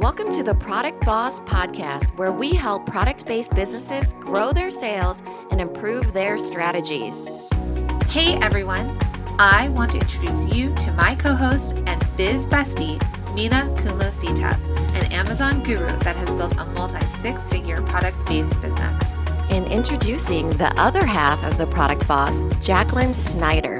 Welcome to the Product Boss Podcast, where we help product based businesses grow their sales and improve their strategies. Hey everyone, I want to introduce you to my co host and biz bestie, Minna Khounlo-Sithep, an Amazon guru that has built a multi six figure product based business. And introducing the other half of the product boss, Jacqueline Snyder.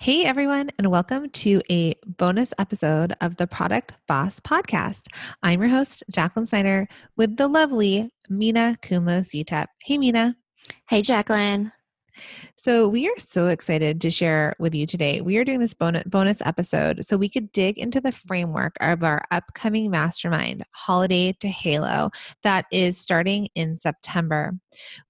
Hey, everyone, and welcome to a bonus episode of the Product Boss Podcast. I'm your host, Jacqueline Snyder, with the lovely Minna Khounlo-Sithep. Hey, Minna. Hey, Jacqueline. So, we are so excited to share with you today. We are doing this bonus episode so we could dig into the framework of our upcoming mastermind, Holiday to Halo, that is starting in September.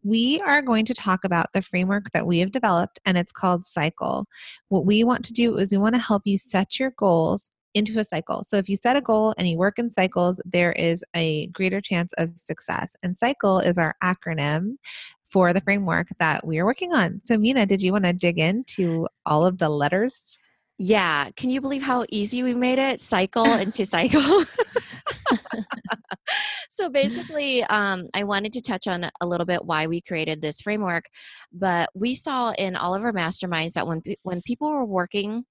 We are going to talk about the framework that we have developed, and it's called Cycle. What we want to do is we want to help you set your goals into a cycle. So if you set a goal and you work in cycles, there is a greater chance of success. And cycle is our acronym for the framework that we are working on. So, Minna, did you want to dig into all of the letters? Yeah. Can you believe how easy we made it? Cycle into cycle. so basically, um, I wanted to touch on a little bit why we created this framework, but we saw in all of our masterminds that when when people were working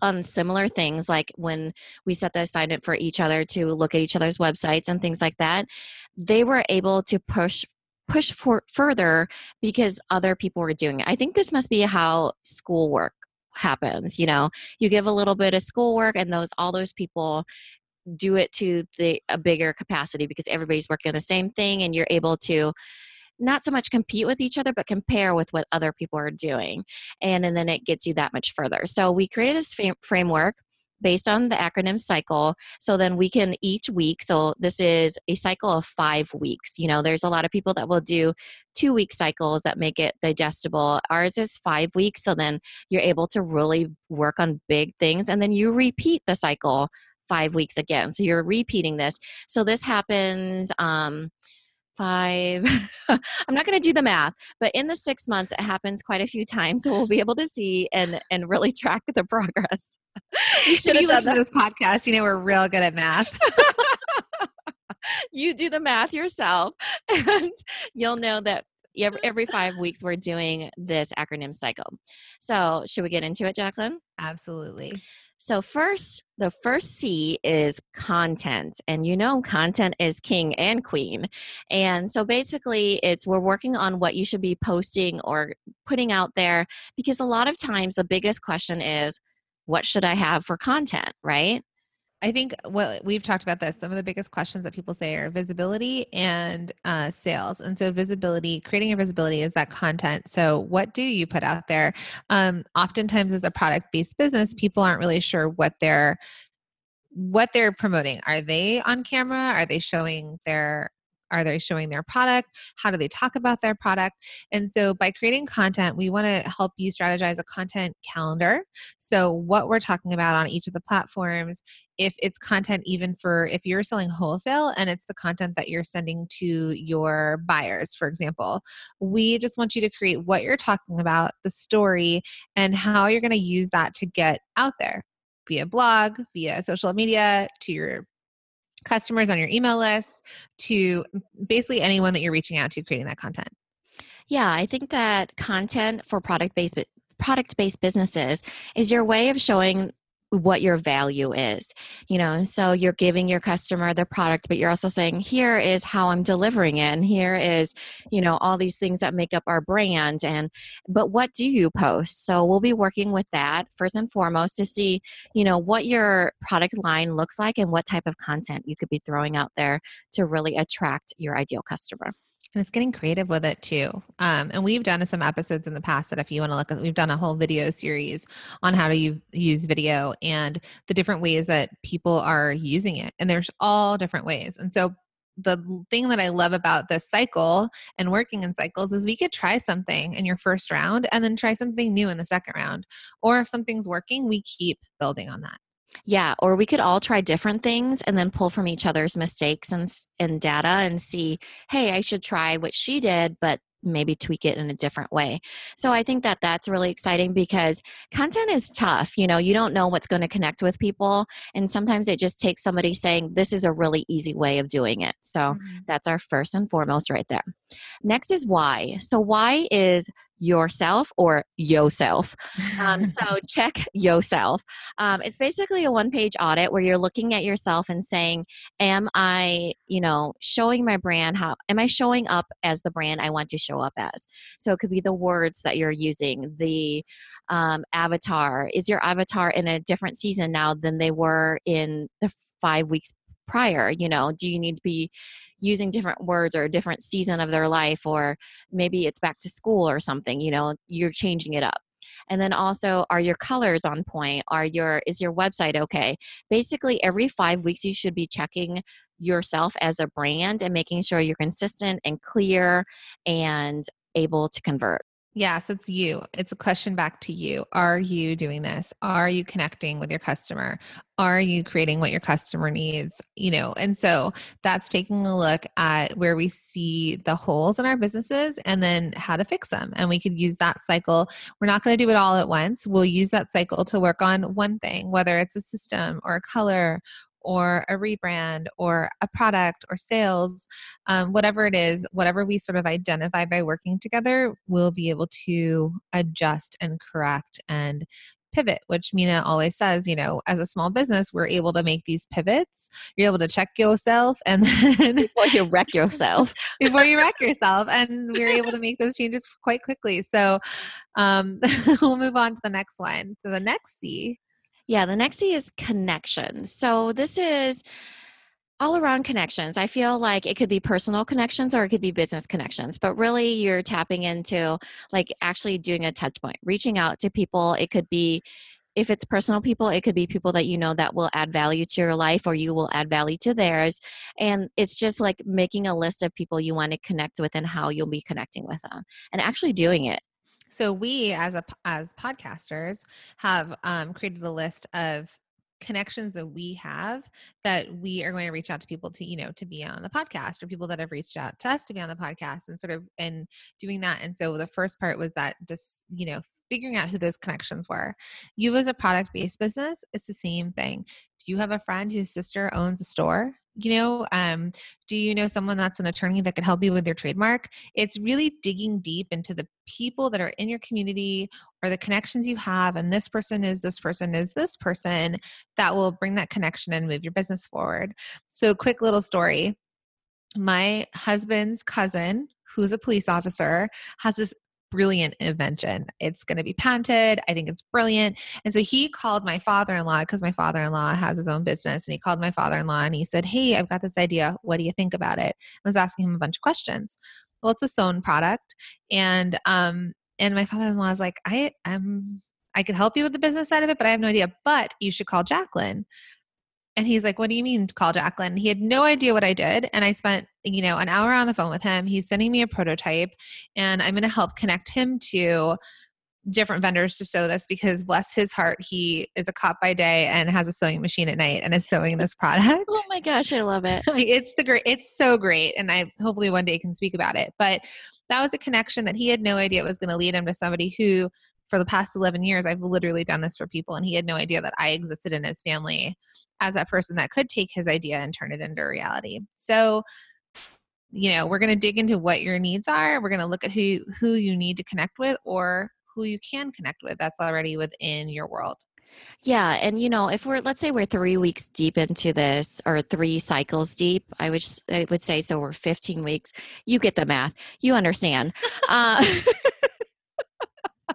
on similar things like when we set the assignment for each other to look at each other's websites and things like that they were able to push push for further because other people were doing it. I think this must be how schoolwork happens. You know, you give a little bit of schoolwork, and those all those people do it to the a bigger capacity because everybody's working on the same thing, and you're able to not so much compete with each other but compare with what other people are doing and, and then it gets you that much further so we created this framework based on the acronym cycle. So then we can each week, so this is a cycle of five weeks. You know, there's a lot of people that will do two week cycles that make it digestible. Ours is five weeks. So then you're able to really work on big things and then you repeat the cycle five weeks again. So you're repeating this. So this happens. Um, five. I'm not going to do the math but in the six months it happens quite a few times so we'll be able to see and and really track the progress. You should have done this podcast you know we're real good at math. You do the math yourself and you'll know that every five weeks we're doing this acronym cycle. So should we get into it jacqueline? Absolutely so, first, the first C is content. And you know, content is king and queen. And so, basically, it's we're working on what you should be posting or putting out there because a lot of times the biggest question is, what should I have for content, right? I think what we've talked about this, some of the biggest questions that people say are visibility and uh, sales. And so, visibility, creating your visibility is that content. So, what do you put out there? Um, oftentimes, as a product based business, people aren't really sure what they're what they're promoting are they on camera are they showing their are they showing their product? How do they talk about their product? And so, by creating content, we want to help you strategize a content calendar. So, what we're talking about on each of the platforms, if it's content even for if you're selling wholesale and it's the content that you're sending to your buyers, for example, we just want you to create what you're talking about, the story, and how you're going to use that to get out there via blog, via social media, to your customers on your email list to basically anyone that you're reaching out to creating that content. Yeah, I think that content for product based product based businesses is your way of showing what your value is you know? So you're giving your customer the product but you're also saying here is how i'm delivering it and here is you know all these things that make up our brand and but what do you post? So we'll be working with that first and foremost to see you know what your product line looks like and what type of content you could be throwing out there to really attract your ideal customer and it's getting creative with it too. Um, and we've done some episodes in the past that if you want to look at, we've done a whole video series on how to use video and the different ways that people are using it. And there's all different ways. And so the thing that I love about this cycle and working in cycles is we could try something in your first round and then try something new in the second round. Or if something's working, we keep building on that. Yeah, or we could all try different things and then pull from each other's mistakes and and data and see, hey, I should try what she did, but maybe tweak it in a different way. So I think that that's really exciting because content is tough. You know, you don't know what's going to connect with people. And sometimes it just takes somebody saying, this is a really easy way of doing it. So mm-hmm. that's our first and foremost right there. Next is why. So, why is yourself or yourself. Um, so check yourself. Um, it's basically a one page audit where you're looking at yourself and saying, Am I, you know, showing my brand? How am I showing up as the brand I want to show up as? So it could be the words that you're using, the um, avatar. Is your avatar in a different season now than they were in the five weeks prior? You know, do you need to be using different words or a different season of their life or maybe it's back to school or something you know you're changing it up. And then also are your colors on point? Are your is your website okay? Basically every five weeks you should be checking yourself as a brand and making sure you're consistent and clear and able to convert Yes, it's you. It's a question back to you. Are you doing this? Are you connecting with your customer? Are you creating what your customer needs? You know, and so that's taking a look at where we see the holes in our businesses and then how to fix them. And we could use that cycle. We're not going to do it all at once. We'll use that cycle to work on one thing, whether it's a system or a color or a rebrand or a product or sales, um, whatever it is, whatever we sort of identify by working together, we'll be able to adjust and correct and pivot, which Minna always says, you know, as a small business, we're able to make these pivots. You're able to check yourself and then before you wreck yourself. before you wreck yourself. And we're able to make those changes quite quickly. So um, we'll move on to the next one. So the next C yeah, the next C is connections. So this is all around connections. I feel like it could be personal connections or it could be business connections, but really you're tapping into like actually doing a touch point, reaching out to people. It could be if it's personal people, it could be people that you know that will add value to your life or you will add value to theirs. And it's just like making a list of people you want to connect with and how you'll be connecting with them and actually doing it. So we, as a as podcasters, have um, created a list of connections that we have that we are going to reach out to people to you know to be on the podcast or people that have reached out to us to be on the podcast and sort of and doing that. And so the first part was that just you know figuring out who those connections were. You as a product based business it's the same thing. Do you have a friend whose sister owns a store you know um, do you know someone that's an attorney that could help you with your trademark? It's really digging deep into the people that are in your community or the connections you have and this person is this person is this person that will bring that connection and move your business forward. So quick little story. My husband's cousin who's a police officer has this brilliant invention. It's going to be patented. I think it's brilliant. And so he called my father in law because my father in law has his own business. And he called my father in law and he said, Hey, I've got this idea. What do you think about it? I was asking him a bunch of questions. Well, it's a sewn product. And, um, and my father in law is like, I am, I could help you with the business side of it, but I have no idea. But you should call Jacqueline. And he's like, What do you mean call Jacqueline? He had no idea what I did. And I spent, you know, an hour on the phone with him. He's sending me a prototype and I'm going to help connect him to different vendors to sew this because bless his heart he is a cop by day and has a sewing machine at night and is sewing this oh product oh my gosh i love it it's the great it's so great and i hopefully one day can speak about it but that was a connection that he had no idea was going to lead him to somebody who for the past 11 years, I've literally done this for people, and he had no idea that I existed in his family as that person that could take his idea and turn it into reality. So, you know, we're going to dig into what your needs are. We're going to look at who who you need to connect with or who you can connect with that's already within your world. Yeah, and you know, if we're let's say we're 3 weeks deep into this or 3 cycles deep, I would I would say so we're 15 weeks. You get the math. You understand. uh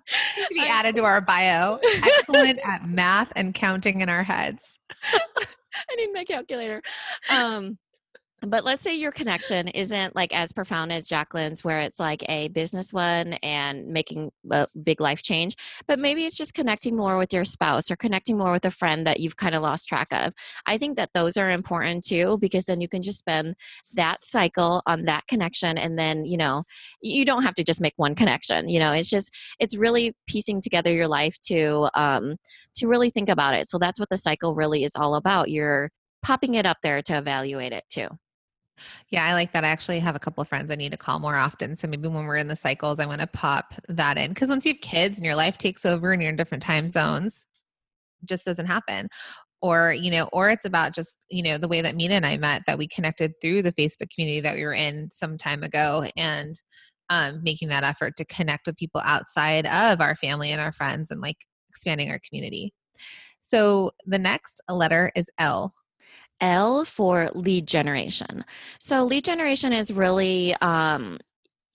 to be added to our bio. Excellent at math and counting in our heads. I need my calculator. Um, but let's say your connection isn't like as profound as Jacqueline's, where it's like a business one and making a big life change. But maybe it's just connecting more with your spouse or connecting more with a friend that you've kind of lost track of. I think that those are important too, because then you can just spend that cycle on that connection. And then, you know, you don't have to just make one connection. You know, it's just, it's really piecing together your life to, um, to really think about it. So that's what the cycle really is all about. You're popping it up there to evaluate it too. Yeah, I like that. I actually have a couple of friends I need to call more often. So maybe when we're in the cycles, I want to pop that in. Because once you have kids and your life takes over and you're in different time zones, just doesn't happen. Or, you know, or it's about just, you know, the way that Minna and I met that we connected through the Facebook community that we were in some time ago and um, making that effort to connect with people outside of our family and our friends and like expanding our community. So the next letter is L. L for lead generation. So, lead generation is really, um,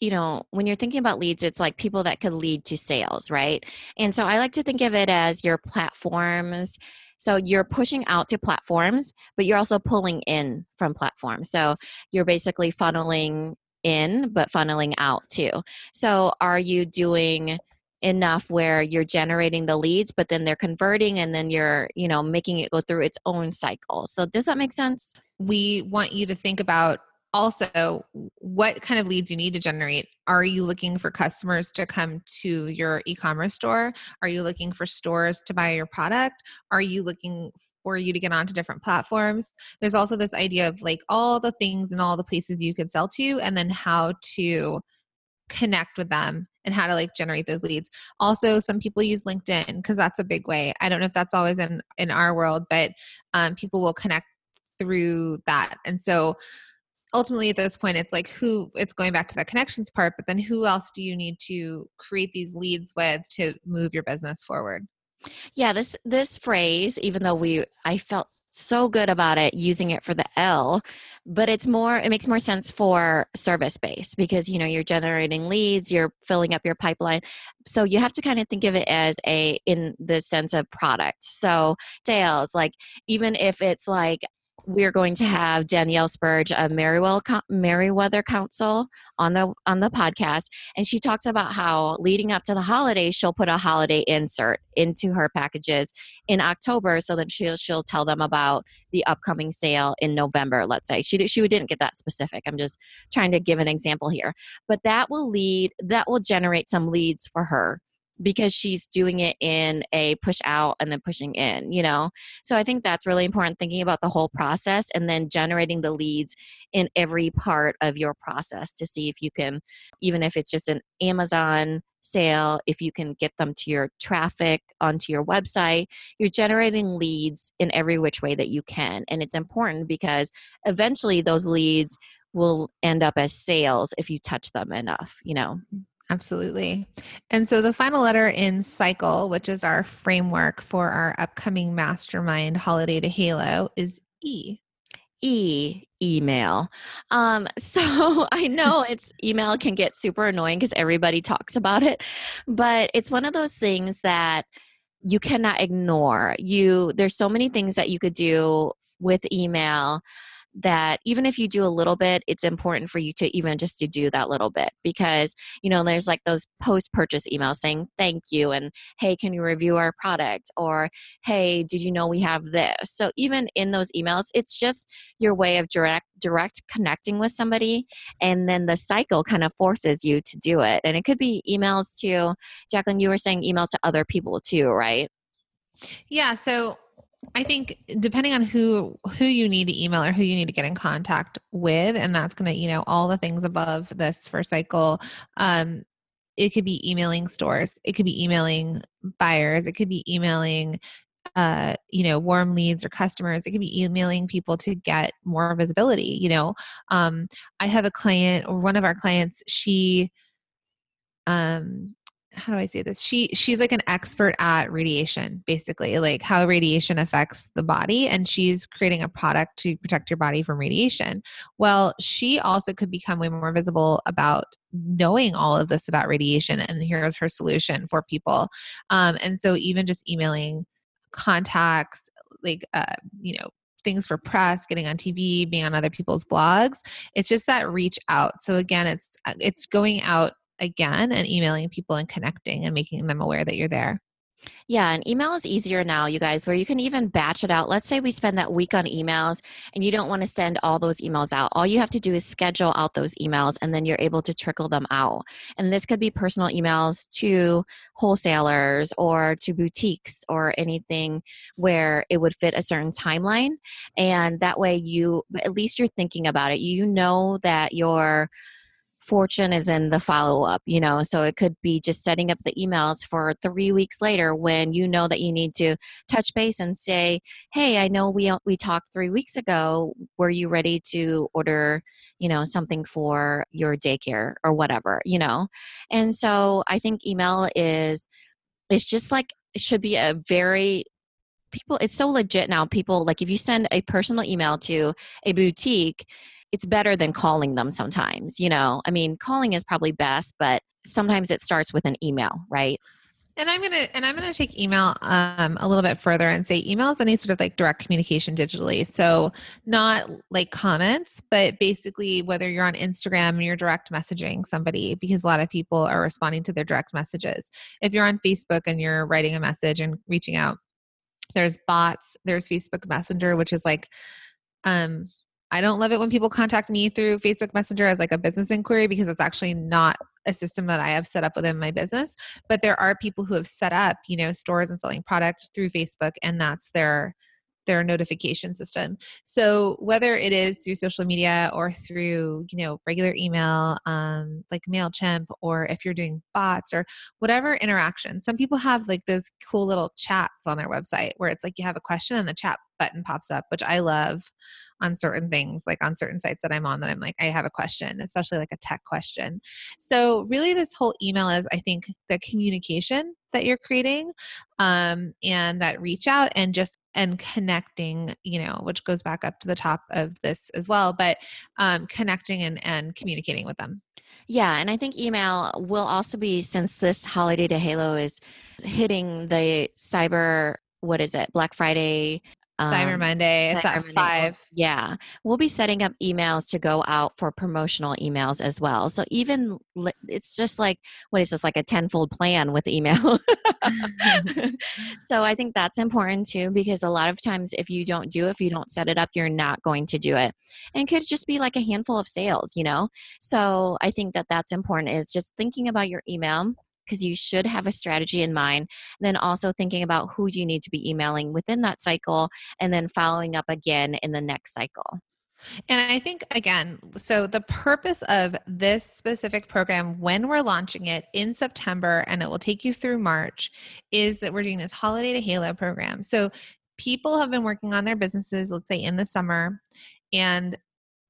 you know, when you're thinking about leads, it's like people that could lead to sales, right? And so, I like to think of it as your platforms. So, you're pushing out to platforms, but you're also pulling in from platforms. So, you're basically funneling in, but funneling out too. So, are you doing enough where you're generating the leads but then they're converting and then you're you know making it go through its own cycle. So does that make sense? We want you to think about also what kind of leads you need to generate. Are you looking for customers to come to your e-commerce store? Are you looking for stores to buy your product? Are you looking for you to get onto different platforms? There's also this idea of like all the things and all the places you could sell to and then how to connect with them and how to like generate those leads. Also some people use linkedin because that's a big way. I don't know if that's always in in our world but um, people will connect through that. And so ultimately at this point it's like who it's going back to the connections part but then who else do you need to create these leads with to move your business forward yeah, this this phrase, even though we I felt so good about it using it for the L, but it's more it makes more sense for service based because you know you're generating leads, you're filling up your pipeline. So you have to kind of think of it as a in the sense of product. So sales, like even if it's like we're going to have Danielle Spurge of Merriweather Council on the on the podcast, and she talks about how leading up to the holidays, she'll put a holiday insert into her packages in October, so that she'll she'll tell them about the upcoming sale in November. Let's say she she didn't get that specific. I'm just trying to give an example here, but that will lead that will generate some leads for her because she's doing it in a push out and then pushing in, you know? So I think that's really important thinking about the whole process and then generating the leads in every part of your process to see if you can, even if it's just an Amazon sale, if you can get them to your traffic onto your website, you're generating leads in every which way that you can. And it's important because eventually those leads will end up as sales if you touch them enough, you know? Mm-hmm. Absolutely. And so the final letter in cycle, which is our framework for our upcoming mastermind holiday to Halo, is E. E email. Um, so I know it's email can get super annoying because everybody talks about it, but it's one of those things that you cannot ignore. You there's so many things that you could do with email that even if you do a little bit it's important for you to even just to do that little bit because you know there's like those post purchase emails saying thank you and hey can you review our product? or hey did you know we have this? So even in those emails it's just your way of direct direct connecting with somebody and then the cycle kind of forces you to do it and it could be emails to jacqueline you were saying emails to other people too right? Yeah so I think depending on who who you need to email or who you need to get in contact with, and that's to you know all the things above this for cycle. Um, it could be emailing stores, it could be emailing buyers, it could be emailing uh, you know warm leads or customers it could be emailing people to get more visibility you know um, i have a client or one of our clients she um, how do I say this? She she's like an expert at radiation, basically, like how radiation affects the body, and she's creating a product to protect your body from radiation. Well, she also could become way more visible about knowing all of this about radiation, and here's her solution for people. Um, and so, even just emailing contacts, like uh, you know, things for press, getting on TV, being on other people's blogs. It's just that reach out. So again, it's uh, it's going out again and emailing people and connecting and making them aware that you're there. Yeah, and email is easier now, you guys, where you can even batch it out. Let's say we spend that week on emails and you don't want to send all those emails out. All you have to do is schedule out those emails and then you're able to trickle them out. And this could be personal emails to wholesalers or to boutiques or anything where it would fit a certain timeline. And that way you, at least you're thinking about it. You know that you're fortune is in the follow up, you know. So it could be just setting up the emails for three weeks later when you know that you need to touch base and say, "Hey, I know we we talked three weeks ago. Were you ready to order, you know, something for your daycare or whatever, you know?" And so I think email is it's just like it should be a very people it's so legit now people like if you send a personal email to a boutique it's better than calling them sometimes you know? I mean calling is probably best but sometimes it starts with an email right? And i'm gonna and i'm gonna take email um, a little bit further and say email is any sort of like direct communication digitally. So not like comments but basically whether you're on instagram and you're direct messaging somebody because a lot of people are responding to their direct messages. If you're on facebook and you're writing a message and reaching out there's bots there's facebook messenger which is like um I don't love it when people contact me through Facebook Messenger as like a business inquiry because it's actually not a system that I have set up within my business. But there are people who have set up, you know, stores and selling product through Facebook, and that's their their notification system. So whether it is through social media or through, you know, regular email, um, like MailChimp, or if you're doing bots or whatever interaction, some people have like those cool little chats on their website where it's like you have a question and the chat button pops up, which I love on certain things, like on certain sites that I'm on, that I'm like, I have a question, especially like a tech question. So, really, this whole email is, I think, the communication that you're creating um, and that reach out and just and connecting you know which goes back up to the top of this as well but um, connecting and and communicating with them. Yeah and i think email will also be since this holiday to halo is hitting the cyber what is it black friday Um, Cyber Monday. It's Cyber at Monday. five. Yeah. We'll be setting up emails to go out for promotional emails as well. So even it's just like, what is this, like a tenfold plan with email? so I think that's important too, because a lot of times if you don't do it, if you don't set it up, you're not going to do it. And it could just be like a handful of sales, you know? So I think that that's important is just thinking about your email because you should have a strategy in mind. Then also thinking about who you need to be emailing within that cycle and then following up again in the next cycle. And I think, again, so the purpose of this specific program, when we're launching it in September and it will take you through March, is that we're doing this Holiday to Halo program. So people have been working on their businesses, let's say in the summer, and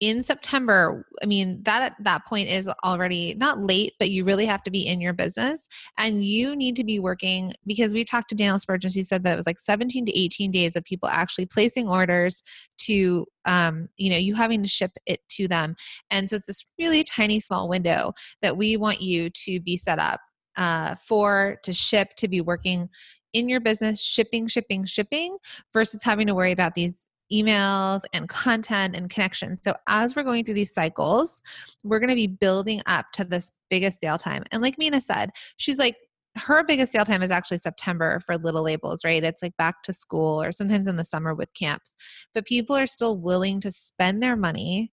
in September, I mean, that at that point is already not late, but you really have to be in your business and you need to be working because we talked to Daniel Spurgeon. He said that it was like 17 to 18 days of people actually placing orders to, um, you know, you having to ship it to them. And so it's this really tiny, small window that we want you to be set up uh, for, to ship, to be working in your business, shipping, shipping, shipping, versus having to worry about these emails and content and connections. So as we're going through these cycles, we're going to be building up to this biggest sale time. And like Minna said, she's like, her biggest sale time is actually September for little labels, right? It's like back to school or sometimes in the summer with camps. But people are still willing to spend their money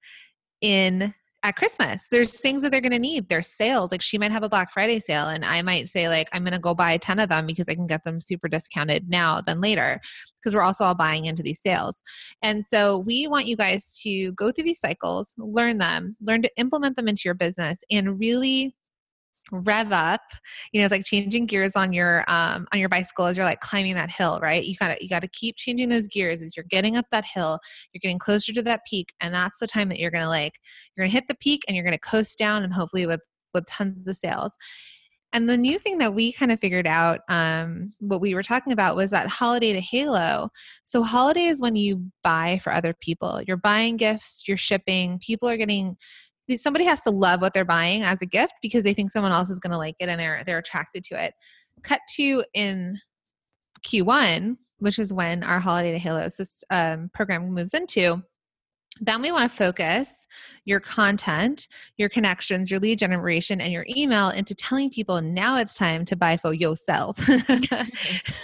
in at Christmas. There's things that they're going to need. There's sales. Like she might have a Black Friday sale, and I might say, like, I'm going to go buy 10 of them because I can get them super discounted now than later because we're also all buying into these sales. And so we want you guys to go through these cycles, learn them, learn to implement them into your business, and really rev up you know it's like changing gears on your um on your bicycle as you're like climbing that hill right you gotta you gotta keep changing those gears as you're getting up that hill you're getting closer to that peak and that's the time that you're gonna like you're gonna hit the peak and you're gonna coast down and hopefully with with tons of sales and the new thing that we kind of figured out, um, what we were talking about was that holiday to halo. So, holiday is when you buy for other people. You're buying gifts, you're shipping, people are getting somebody has to love what they're buying as a gift because they think someone else is going to like it and they're they're attracted to it cut to in q1 which is when our Holiday to Halo um, program moves into, then we want to focus your content, your connections, your lead generation, and your email into telling people now it's time to buy for yourself.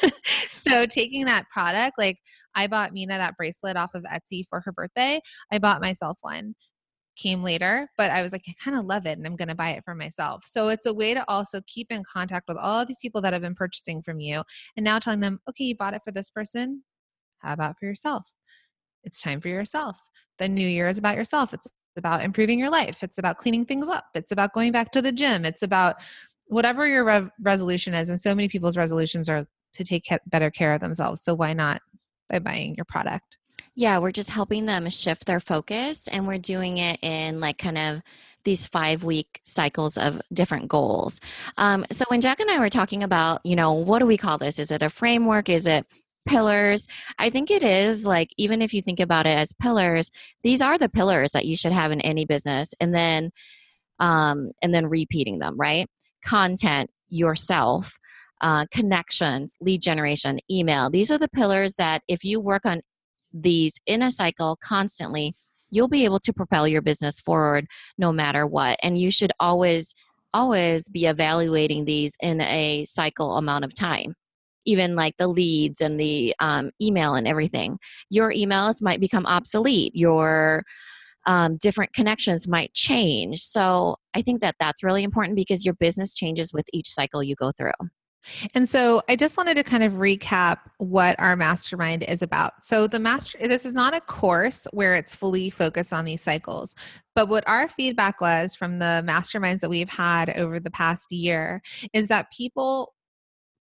so, taking that product, like I bought Minna that bracelet off of Etsy for her birthday, I bought myself one. Came later, but I was like, I kind of love it and I'm going to buy it for myself. So, it's a way to also keep in contact with all these people that have been purchasing from you and now telling them, okay, you bought it for this person. How about for yourself? It's time for yourself the new year is about yourself. It's about improving your life. It's about cleaning things up. It's about going back to the gym. It's about whatever your resolution is. And so many people's resolutions are to take better care of themselves. So why not by buying your product? Yeah, we're just helping them shift their focus and we're doing it in like kind of these five week cycles of different goals. Um, so when Jack and I were talking about, you know, what do we call this? Is it a framework? Is it pillars. I think it is like, even if you think about it as pillars, these are the pillars that you should have in any business. And then, um, and then repeating them, right? Content, yourself, uh, connections, lead generation, email. These are the pillars that if you work on these in a cycle constantly, you'll be able to propel your business forward no matter what. And you should always, always be evaluating these in a cycle amount of time even like the leads and the um, email and everything. Your emails might become obsolete. Your um, different connections might change. So I think that that's really important because your business changes with each cycle you go through. And so I just wanted to kind of recap what our mastermind is about. So the master this is not a course where it's fully focused on these cycles. But what our feedback was from the masterminds that we've had over the past year is that people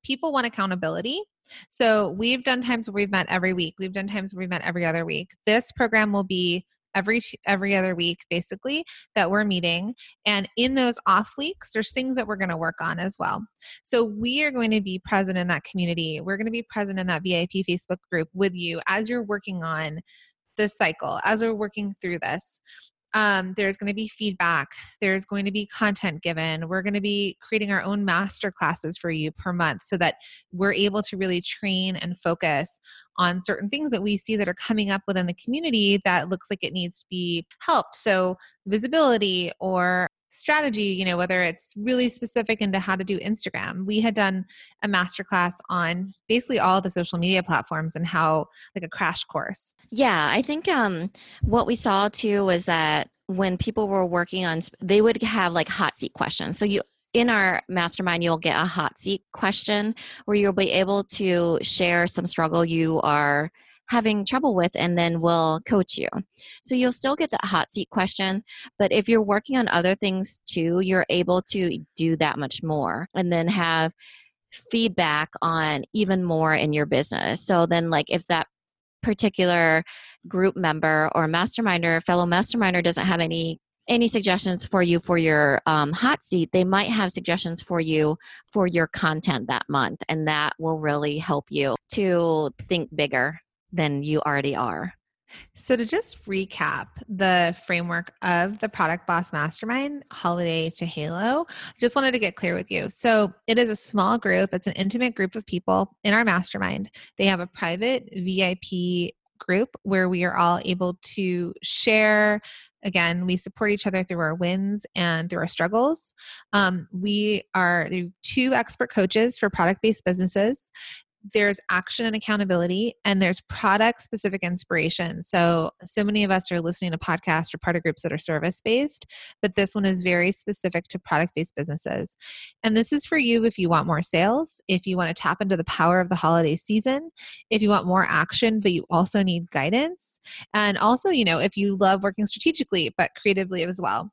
people want accountability. So we've done times where we've met every week. We've done times where we've met every other week. This program will be every every other week basically that we're meeting and in those off weeks there's things that we're going to work on as well. So we are going to be present in that community we're going to be present in that vip facebook group with you as you're working on this cycle as we're working through this um, there's going to be feedback there's going to be content given we're going to be creating our own master classes for you per month so that we're able to really train and focus on certain things that we see that are coming up within the community that looks like it needs to be helped. So visibility or strategy you know whether it's really specific into how to do instagram. We had done a masterclass on basically all the social media platforms and how like a crash course. Yeah i think um what we saw too was that when people were working on they would have like hot seat questions. So you in our mastermind, you'll get a hot seat question where you'll be able to share some struggle you are having trouble with and then we'll coach you. So you'll still get that hot seat question, but if you're working on other things too, you're able to do that much more and then have feedback on even more in your business. So then like if that particular group member or masterminder, fellow masterminder doesn't have any any suggestions for you for your um, hot seat, they might have suggestions for you for your content that month. And that will really help you to think bigger than you already are. So, to just recap the framework of the Product Boss Mastermind, Holiday to Halo, I just wanted to get clear with you. So, it is a small group, it's an intimate group of people in our mastermind. They have a private VIP group where we are all able to share. Again, we support each other through our wins and through our struggles. Um, we are two expert coaches for product based businesses there's action and accountability and there's product specific inspiration. So so many of us are listening to podcasts or part of groups that are service based but this one is very specific to product based businesses. And this is for you if you want more sales if you want to tap into the power of the holiday season if you want more action but you also need guidance and also you know if you love working strategically but creatively as well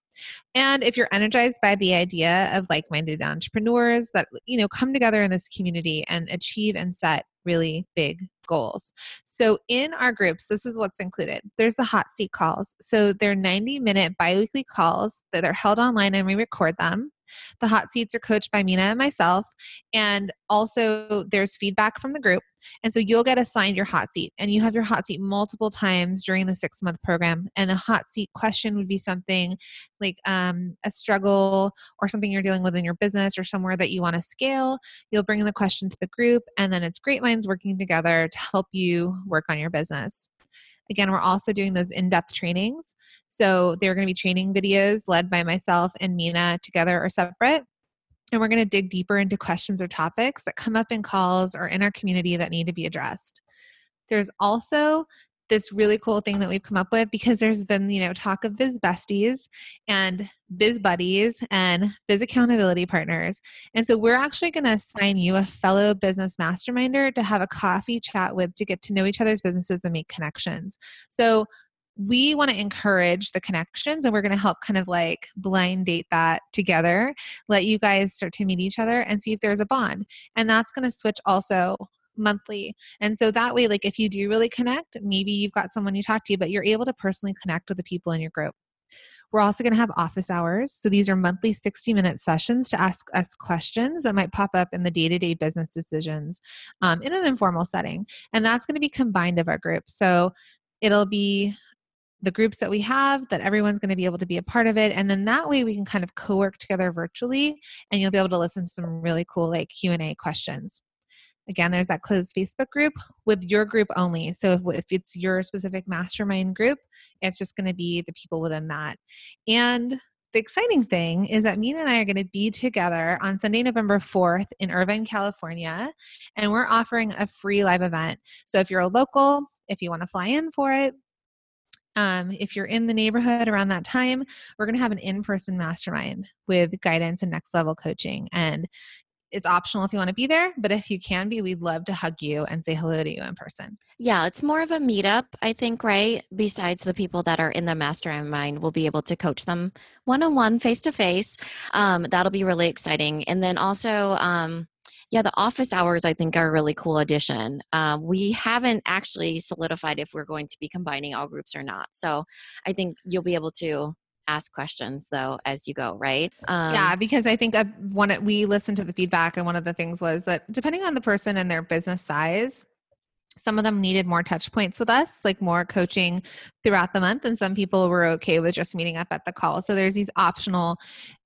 and if you're energized by the idea of like-minded entrepreneurs that you know come together in this community and achieve and set really big goals. So in our groups, this is what's included. There's the hot seat calls. So they're 90 minute biweekly calls that are held online and we record them. The hot seats are coached by Minna and myself. And also, there's feedback from the group. And so you'll get assigned your hot seat, and you have your hot seat multiple times during the six month program. And the hot seat question would be something like um, a struggle or something you're dealing with in your business or somewhere that you want to scale. You'll bring the question to the group, and then it's great minds working together to help you work on your business. Again, we're also doing those in depth trainings. So they're going to be training videos led by myself and Minna together or separate. And we're going to dig deeper into questions or topics that come up in calls or in our community that need to be addressed. There's also this really cool thing that we've come up with because there's been, you know, talk of biz besties and biz buddies and biz accountability partners. And so we're actually going to assign you a fellow business masterminder to have a coffee chat with to get to know each other's businesses and make connections. So we want to encourage the connections and we're going to help kind of like blind date that together let you guys start to meet each other and see if there's a bond and that's going to switch also monthly and so that way like if you do really connect maybe you've got someone you talk to but you're able to personally connect with the people in your group we're also going to have office hours. So these are monthly 60 minute sessions to ask us questions that might pop up in the day to day business decisions um, in an informal setting. And that's going to be combined of our group. So it'll be the groups that we have that everyone's going to be able to be a part of it and then that way we can kind of co-work together virtually and you'll be able to listen to some really cool like q&a questions again there's that closed facebook group with your group only so if, if it's your specific mastermind group it's just going to be the people within that and the exciting thing is that Minna and I are going to be together on Sunday, November 4th in Irvine, California, and we're offering a free live event. So if you're a local, if you want to fly in for it, um, if you're in the neighborhood around that time, we're going to have an in person mastermind with guidance and next level coaching. And it's optional if you want to be there, but if you can be, we'd love to hug you and say hello to you in person. Yeah, it's more of a meetup, I think, right? Besides the people that are in the mastermind, we'll be able to coach them one on one, face to face. That'll be really exciting. And then also, um, yeah, the office hours I think are a really cool addition. Um, we haven't actually solidified if we're going to be combining all groups or not. So I think you'll be able to ask questions though as you go right um, yeah because i think one we listened to the feedback and one of the things was that depending on the person and their business size some of them needed more touch points with us, like more coaching throughout the month, and some people were okay with just meeting up at the call. So there's these optional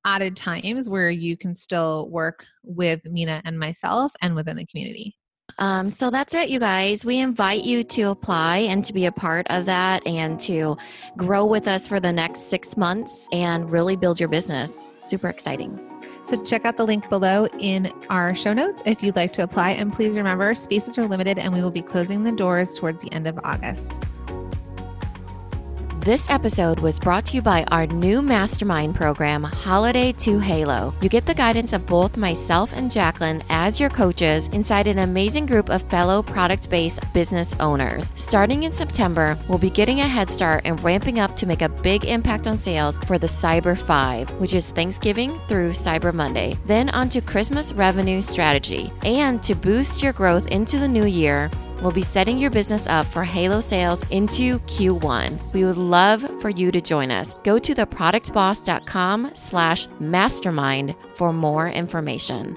added times where you can still work with Minna and myself and within the community. Um, so that's it, you guys. We invite you to apply and to be a part of that and to grow with us for the next six months and really build your business. Super exciting. So check out the link below in our show notes if you'd like to apply. And please remember, spaces are limited and we will be closing the doors towards the end of August. This episode was brought to you by our new mastermind program, Holiday to Halo. You get the guidance of both myself and Jacqueline as your coaches inside an amazing group of fellow product based business owners. Starting in September, we'll be getting a head start and ramping up to make a big impact on sales for the Cyber 5, which is Thanksgiving through Cyber Monday. Then on to Christmas revenue strategy. And to boost your growth into the new year, We'll be setting your business up for Halo sales into Q1. We would love for you to join us. Go to theproductboss.com slash mastermind for more information.